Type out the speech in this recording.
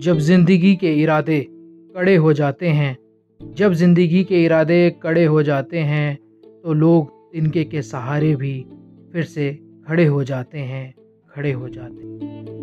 जब ज़िंदगी के इरादे कड़े हो जाते हैं, जब ज़िंदगी के इरादे कड़े हो जाते हैं तो लोग इनके के सहारे भी फिर से खड़े हो जाते हैं, खड़े हो जाते हैं।